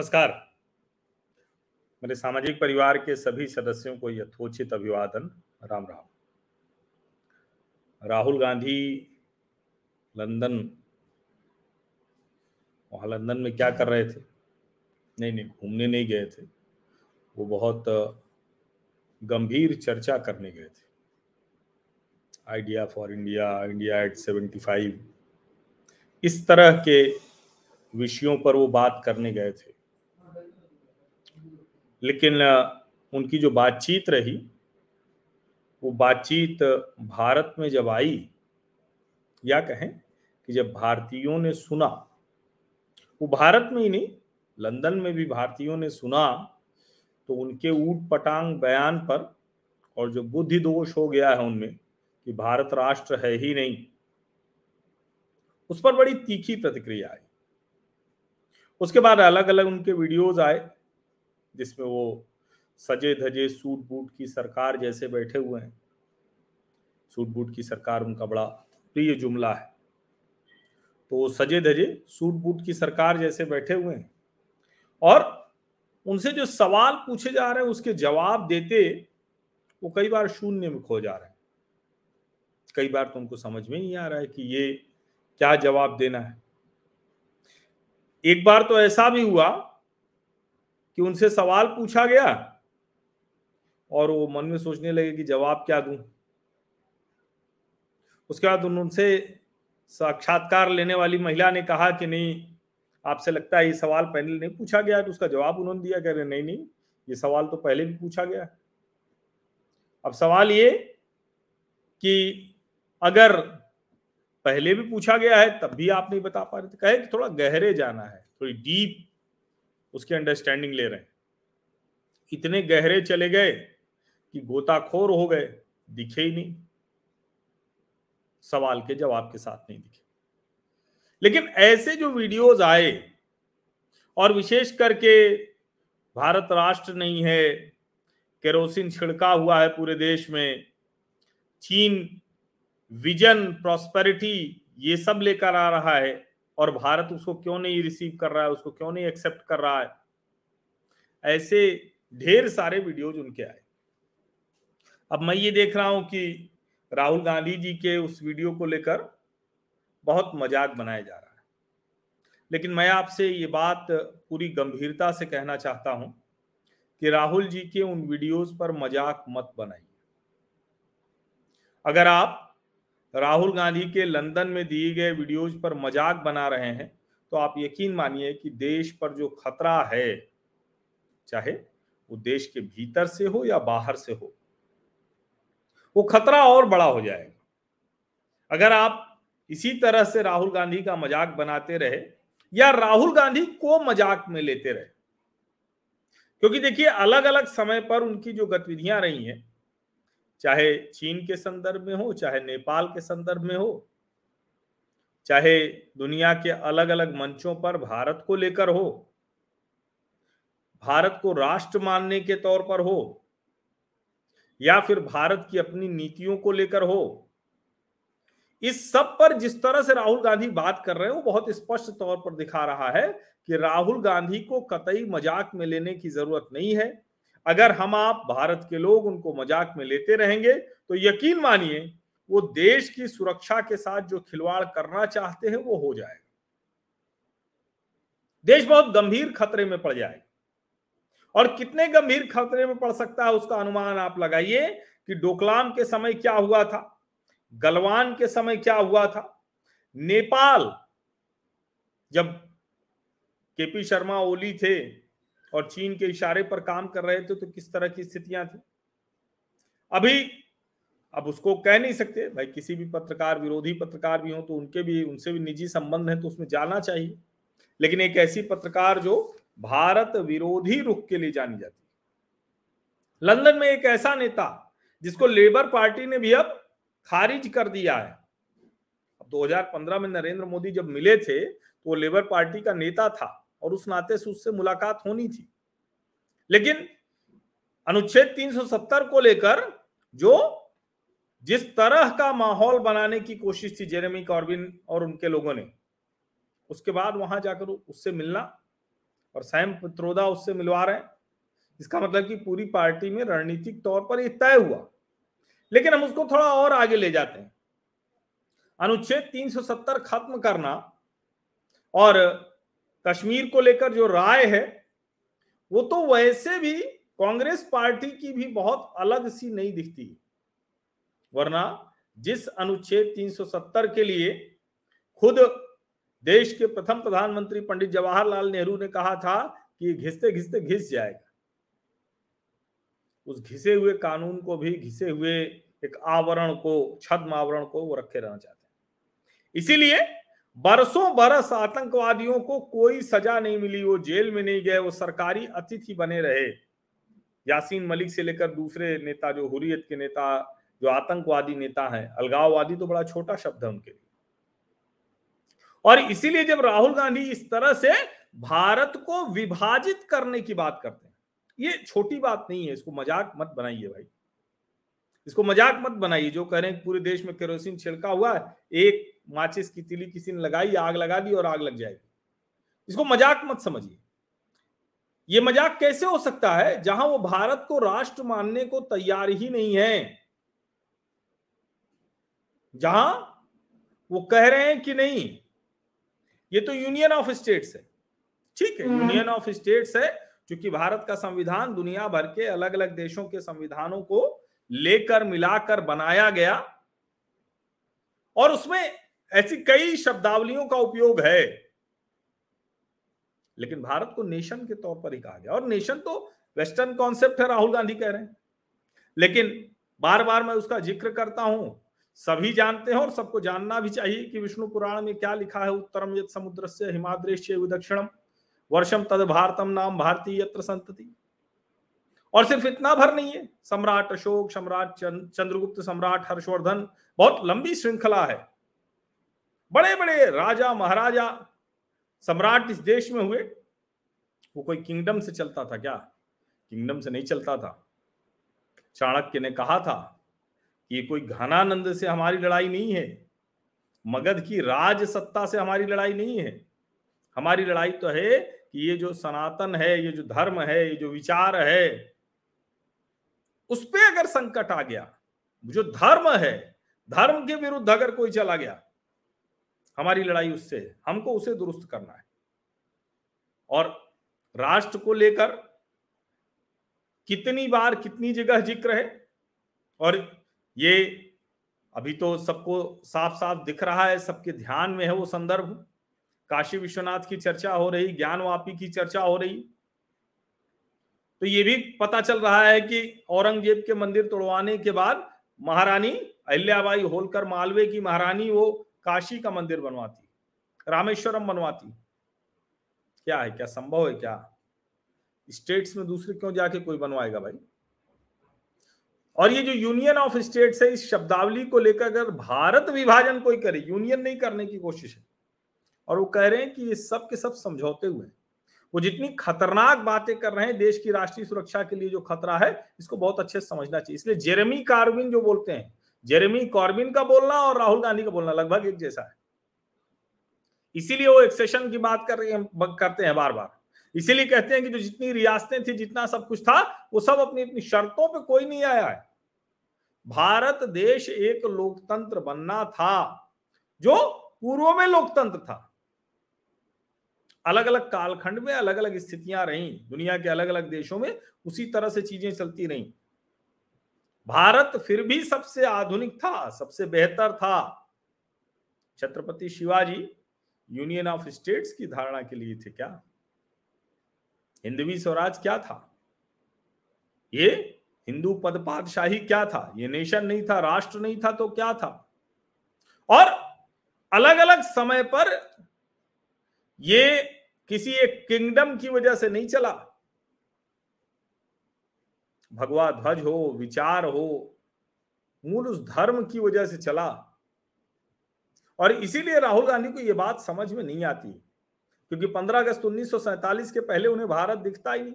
नमस्कार। मेरे सामाजिक परिवार के सभी सदस्यों को यथोचित अभिवादन। राम राम। राहुल गांधी लंदन। वहाँ लंदन में क्या कर रहे थे? नहीं नहीं, घूमने नहीं गए थे। वो बहुत गंभीर चर्चा करने गए थे। Idea for India India at seventy five. इस तरह के विषयों पर वो बात करने गए थे। लेकिन उनकी जो बातचीत रही, वो बातचीत भारत में जब आई, या कहें कि जब भारतीयों ने सुना, वो भारत में ही नहीं, लंदन में भी भारतीयों ने सुना तो उनके ऊट पटांग बयान पर और जो बुद्धि दोष हो गया है उनमें कि भारत राष्ट्र है ही नहीं, उस पर बड़ी तीखी प्रतिक्रिया आई। उसके बाद अलग अलग उनके वीडियोस आए जिसमें वो सजे धजे सूट बूट की सरकार जैसे बैठे हुए हैं। सूट बूट की सरकार उनका बड़ा प्रिय जुमला है। तो सजे धजे सूट बूट की सरकार जैसे बैठे हुए हैं। और उनसे जो सवाल पूछे जा रहे हैं, उसके जवाब देते वो कई बार शून्य में खो जा रहे हैं। कई बार तो उनको समझ में नहीं आ रहा है कि ये क्या जवाब देना है। एक बार तो ऐसा भी हुआ कि उनसे सवाल पूछा गया और वो मन में सोचने लगे कि जवाब क्या दूँ। उसके बाद उनसे साक्षात्कार लेने वाली महिला ने कहा कि नहीं, आपसे लगता है ये सवाल पहले नहीं पूछा गया तो उसका जवाब उन्होंने दिया कह रहे नहीं नहीं, ये सवाल तो पहले भी पूछा गया। अब सवाल ये कि अगर पहले भी पूछा गया है, तब भी आप नहीं बता पा रहे थे। कहे कि थोड़ा गहरे जाना है, थोड़ी डीप उसकी अंडरस्टैंडिंग ले रहे हैं। इतने गहरे चले गए कि गोताखोर हो गए, दिखे ही नहीं। सवाल के जवाब के साथ नहीं दिखे। लेकिन ऐसे जो वीडियोस आए, और विशेष करके भारत राष्ट्र नहीं है, केरोसिन छिड़का हुआ है पूरे देश में, चीन, विजन प्रॉस्पेरिटी ये सब लेकर आ रहा है। और भारत उसको क्यों नहीं रिसीव कर रहा है, उसको क्यों नहीं एक्सेप्ट कर रहा है? ऐसे ढेर सारे वीडियोज़ उनके आए। अब मैं ये देख रहा हूँ कि राहुल गांधी जी के उस वीडियो को लेकर बहुत मज़ाक बनाया जा रहा है। लेकिन मैं आपसे ये बात पूरी गंभीरता से कहना चाहता हूँ कि राहुल जी के उन वीडियोस पर मज़ाक मत बनाइए। अगर आप राहुल गांधी के लंदन में दिए गए वीडियोज़ पर मज़ाक बना रहे हैं तो आप यकीन मानिए कि देश पर जो खतरा है, चाहे वो देश के भीतर से हो या बाहर से हो, वो खतरा और बड़ा हो जाएगा। अगर आप इसी तरह से राहुल गांधी का मज़ाक बनाते रहे, या राहुल गांधी को मज़ाक में लेते रहे, क्योंकि देखिए अलग अलग समय पर उनकी जो गतिविधियाँ रही हैं चाहे चीन के संदर्भ में हो, चाहे नेपाल के संदर्भ में हो, चाहे दुनिया के अलग अलग मंचों पर भारत को लेकर हो, भारत को राष्ट्र मानने के तौर पर हो, या फिर भारत की अपनी नीतियों को लेकर हो, इस सब पर जिस तरह से राहुल गांधी बात कर रहे हैं, वो बहुत स्पष्ट तौर पर दिखा रहा है कि राहुल गांधी को कतई मज़ाक में लेने की ज़रूरत नहीं है। अगर हम आप भारत के लोग उनको मज़ाक में लेते रहेंगे तो यकीन मानिए, वो देश की सुरक्षा के साथ जो खिलवाड़ करना चाहते हैं, वो हो जाएगा। देश बहुत गंभीर खतरे में पड़ जाएगा और कितने गंभीर खतरे में पड़ सकता है, उसका अनुमान आप लगाइए कि डोकलाम के समय क्या हुआ था, गलवान के समय क्या हुआ था। नेपाल, जब केपी शर्मा ओली थे और चीन के इशारे पर काम कर रहे थे तो किस तरह की स्थितियाँ थी? अभी, अब उसको कह नहीं सकते, भाई किसी भी पत्रकार, विरोधी पत्रकार भी हो तो उनके भी, उनसे भी निजी संबंध है तो उसमें जाना चाहिए। लेकिन एक ऐसी पत्रकार जो भारत विरोधी रुख के लिए जानी जाती लंदन में एक ऐसा नेता, जिसको लेबर पार्टी ने भी अब खारिज कर दिया है। अब 2015 में नरेंद्र मोदी जब मिले थे तो वो लेबर पार्टी का नेता था। और उस नाते से उससे मुलाकात होनी थी। लेकिन अनुच्छेद 370 को लेकर जो जिस तरह का माहौल बनाने की कोशिश थी जेरेमी कॉर्बिन और उनके लोगों ने, उसके बाद वहाँ जाकर उससे मिलना और सैम पित्रोदा उससे मिलवा रहे हैं। इसका मतलब कि पूरी पार्टी में रणनीतिक तौर पर यह तय हुआ। लेकिन हम उसको थोड़ा और आगे ले जाते हैं। अनुच्छेद 370 खत्म करना और कश्मीर को लेकर जो राय है, वो तो वैसे भी कांग्रेस पार्टी की भी बहुत अलग सी नहीं दिखती। वरना जिस अनुच्छेद 370 के लिए खुद देश के प्रथम प्रधानमंत्री पंडित जवाहरलाल नेहरू ने कहा था कि घिसते घिसते घिस जाएगा। उस घिसे हुए कानून को भी, घिसे हुए एक आवरण को, छद्म आवरण को वो रखे रहना चाहते हैं। इसीलिए बरसों बरस आतंकवादियों को कोई सजा नहीं मिली, वो जेल में नहीं गए, वो सरकारी अतिथि बने रहे। यासीन मलिक से लेकर दूसरे नेता, जो हुरियत के नेता, जो आतंकवादी नेता हैं, अलगाववादी तो बड़ा छोटा शब्द है उनके लिए। और इसीलिए जब राहुल गांधी इस तरह से भारत को विभाजित करने की बात करते हैं, ये छोटी बात नहीं है, इसको मज़ाक मत बनाइए भाई। इसको मज़ाक मत बनाइए, जो कह रहे हैं पूरे देश में केरोसिन छिड़का हुआ है, एक माचिस की तिली किसी ने लगाई आग लगा दी और आग लग जाएगी। इसको मज़ाक मत समझिए। ये मज़ाक कैसे हो सकता है जहाँ वो भारत को राष्ट्र मानने को तैयार ही नहीं है? जहाँ वो कह रहे हैं कि नहीं ये तो यूनियन ऑफ़ स्टेट्स है। ठीक है यूनियन ऑफ़ स्टेट्स है क्योंकि भारत का संविधान दुनिया भर के अलग अलग देशों के संविधानों को लेकर मिलाकर बनाया गया। और उसमें ऐसी कई शब्दावलियों का उपयोग है। लेकिन भारत को नेशन के तौर पर ही कहा गया। और नेशन तो वेस्टर्न कॉन्सेप्ट है, राहुल गांधी कह रहे हैं। लेकिन बार बार मैं उसका ज़िक्र करता हूँ, सभी जानते हैं और सबको जानना भी चाहिए कि विष्णु पुराण में क्या लिखा है, उत्तरम यद समुद्र से हिमाद्रेश दक्षिणम वर्षम तद भारतम नाम भारतीय यत्र संतति। और सिर्फ़ इतना भर नहीं है, सम्राट अशोक, सम्राट चंद्रगुप्त सम्राट हर्षवर्धन, बहुत लंबी श्रृंखला है। बड़े बड़े राजा, महाराजा सम्राट इस देश में हुए। वो कोई किंगडम से चलता था क्या? किंगडम से नहीं चलता था। चाणक्य ने कहा था कि ये कोई घनानंद से हमारी लड़ाई नहीं है। मगध की राज सत्ता से हमारी लड़ाई नहीं है। हमारी लड़ाई तो है कि ये जो सनातन है, ये जो धर्म है, ये जो विचार है, उस पर अगर संकट आ गया, जो धर्म है, धर्म के विरुद्ध अगर कोई चला गया हमारी लड़ाई उससे है। हमको उसे दुरुस्त करना है। और राष्ट्र को लेकर कितनी बार कितनी जगह ज़िक्र है और ये अभी तो सबको साफ़ साफ़ दिख रहा है, सबके ध्यान में है वो संदर्भ। काशी विश्वनाथ की चर्चा हो रही, ज्ञानवापी की चर्चा हो रही। तो ये भी पता चल रहा है कि औरंगज़ेब के मंदिर तोड़वाने के बाद महारानी अहिल्याबाई होलकर मालवे की महारानी वो काशी का मंदिर बनवाती, रामेश्वरम बनवाती। क्या है, क्या संभव है, क्या? स्टेट्स में दूसरे क्यों जाके कोई बनवाएगा भाई? और ये जो यूनियन ऑफ़ स्टेट्स है, इस शब्दावली को लेकर अगर भारत विभाजन कोई करे, यूनियन नहीं करने की कोशिश है, और वो कह रहे हैं कि ये सब के सब समझौते हुए वो जितनी खतरनाक बातें कर रहे हैं, देश की राष्ट्रीय सुरक्षा के लिए जो खतरा है, इसको बहुत अच्छे से समझना चाहिए। इसलिए जेरेमी कार्विन जो बोलते हैं जेरेमी कॉर्बिन का बोलना और राहुल गांधी का बोलना लगभग एक जैसा है। इसीलिए वो एक्सेशन की बात कर रहे हैं करते हैं बार बार इसीलिए कहते हैं कि जो जितनी रियासतें थी, जितना सब कुछ था, वो सब अपनी अपनी शर्तों पे कोई नहीं आया है। भारत देश एक लोकतंत्र बनना था, जो पूर्व में लोकतंत्र था। अलग अलग कालखंड में अलग अलग स्थितियाँ रही, दुनिया के अलग अलग देशों में उसी तरह से चीज़ें चलती रही। भारत फिर भी सबसे आधुनिक था, सबसे बेहतर था। Chhatrapati Shivaji union of states की धारणा के लिए थे क्या? हिंदवी स्वराज क्या था? ये हिंदू पद पादशाही क्या था? ये नेशन नहीं था, राष्ट्र नहीं था तो क्या था? और अलग अलग समय पर ये किसी एक किंगडम की वजह से नहीं चला। भगवा ध्वज हो, विचार हो, मूल उस धर्म की वजह से चला। और इसीलिए राहुल गांधी को यह बात समझ में नहीं आती, क्योंकि 15 अगस्त उन्नीस के पहले उन्हें भारत दिखता ही नहीं।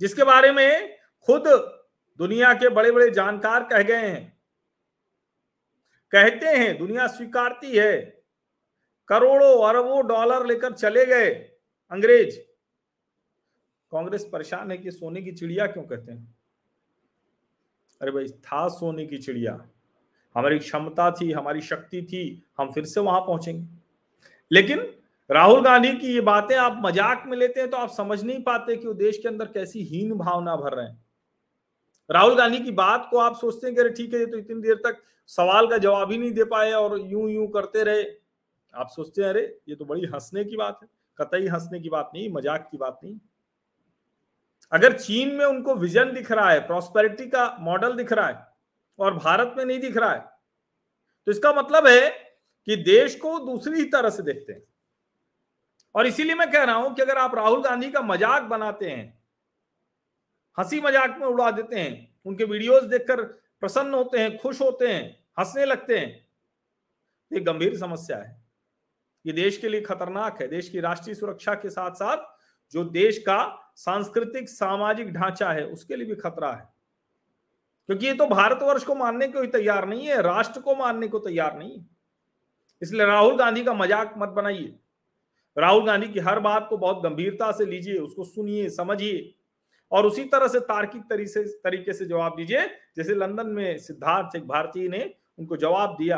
जिसके बारे में खुद दुनिया के बड़े बड़े जानकार कह गए हैं। कहते हैं, दुनिया स्वीकारती है, करोड़ों अरबों डॉलर लेकर चले गए अंग्रेज़। कांग्रेस परेशान है कि सोने की चिड़िया क्यों कहते हैं? अरे भाई, था सोने की चिड़िया। हमारी क्षमता थी, हमारी शक्ति थी, हम फिर से वहाँ पहुँचेंगे। लेकिन राहुल गांधी की ये बातें आप मज़ाक में लेते हैं तो आप समझ नहीं पाते कि वो देश के अंदर कैसी हीन भावना भर रहे हैं। राहुल गांधी की बात को आप सोचते हैं कि अरे ठीक है, ये तो इतनी देर तक सवाल का जवाब ही नहीं दे पाए और यूँ यूँ करते रहे। आप सोचते हैं, अरे ये तो बड़ी हंसने की बात है, कतई हंसने की बात नहीं, मज़ाक की बात नहीं। अगर चीन में उनको विजन दिख रहा है प्रॉस्पेरिटी का मॉडल दिख रहा है, और भारत में नहीं दिख रहा है तो इसका मतलब है कि देश को दूसरी तरह से देखते हैं। और इसीलिए मैं कह रहा हूँ कि अगर आप राहुल गांधी का मज़ाक बनाते हैं, हँसी मज़ाक में उड़ा देते हैं, उनके वीडियोस देखकर प्रसन्न होते हैं, खुश होते हैं, हंसने लगते हैं ये गंभीर समस्या है। ये देश के लिए खतरनाक है, देश की राष्ट्रीय सुरक्षा के साथ साथ जो देश का सांस्कृतिक सामाजिक ढांचा है, उसके लिए भी खतरा है। क्योंकि ये तो भारतवर्ष को मानने को ही तैयार नहीं है, राष्ट्र को मानने को तैयार नहीं है। इसलिए राहुल गांधी का मज़ाक मत बनाइए। राहुल गांधी की हर बात को बहुत गंभीरता से लीजिए, उसको सुनिए, समझिए और उसी तरह से तार्किक तरीके तरीके से जवाब दीजिए। जैसे लंदन में सिद्धार्थ, एक भारतीय ने उनको जवाब दिया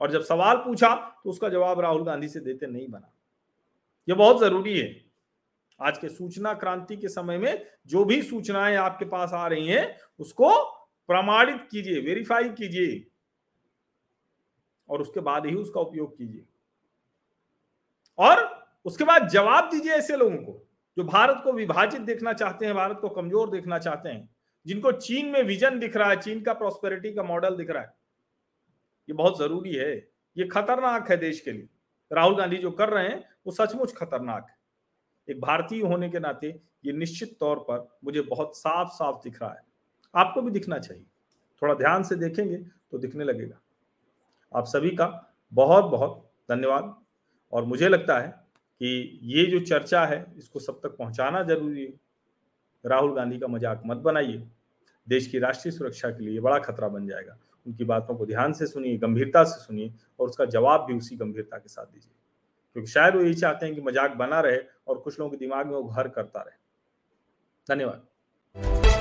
और जब सवाल पूछा तो उसका जवाब राहुल गांधी से देते नहीं बना। यह बहुत ज़रूरी है। आज के सूचना क्रांति के समय में जो भी सूचनाएँ आपके पास आ रही हैं, उसको प्रमाणित कीजिए वेरीफाई कीजिए। और उसके बाद ही उसका उपयोग कीजिए। और उसके बाद जवाब दीजिए ऐसे लोगों को, जो भारत को विभाजित देखना चाहते हैं, भारत को कमज़ोर देखना चाहते हैं, जिनको चीन में विजन दिख रहा है, चीन का प्रोस्पेरिटी का मॉडल दिख रहा है। ये बहुत ज़रूरी है। ये खतरनाक है देश के लिए। राहुल गांधी जो कर रहे हैं, वो सचमुच खतरनाक है। एक भारतीय होने के नाते ये निश्चित तौर पर मुझे बहुत साफ़ साफ़ दिख रहा है। आपको भी दिखना चाहिए। थोड़ा ध्यान से देखेंगे तो दिखने लगेगा। आप सभी का बहुत बहुत धन्यवाद। और मुझे लगता है कि ये जो चर्चा है, इसको सब तक पहुंचाना ज़रूरी है। राहुल गांधी का मज़ाक मत बनाइए। देश की राष्ट्रीय सुरक्षा के लिए बड़ा खतरा बन जाएगा। उनकी बातों को ध्यान से सुनिए, गंभीरता से सुनिए और उसका जवाब भी उसी गंभीरता के साथ दीजिए। क्योंकि शायद वो यही चाहते हैं कि मज़ाक बना रहे और कुछ लोगों के दिमाग में वो घर करता रहे। धन्यवाद।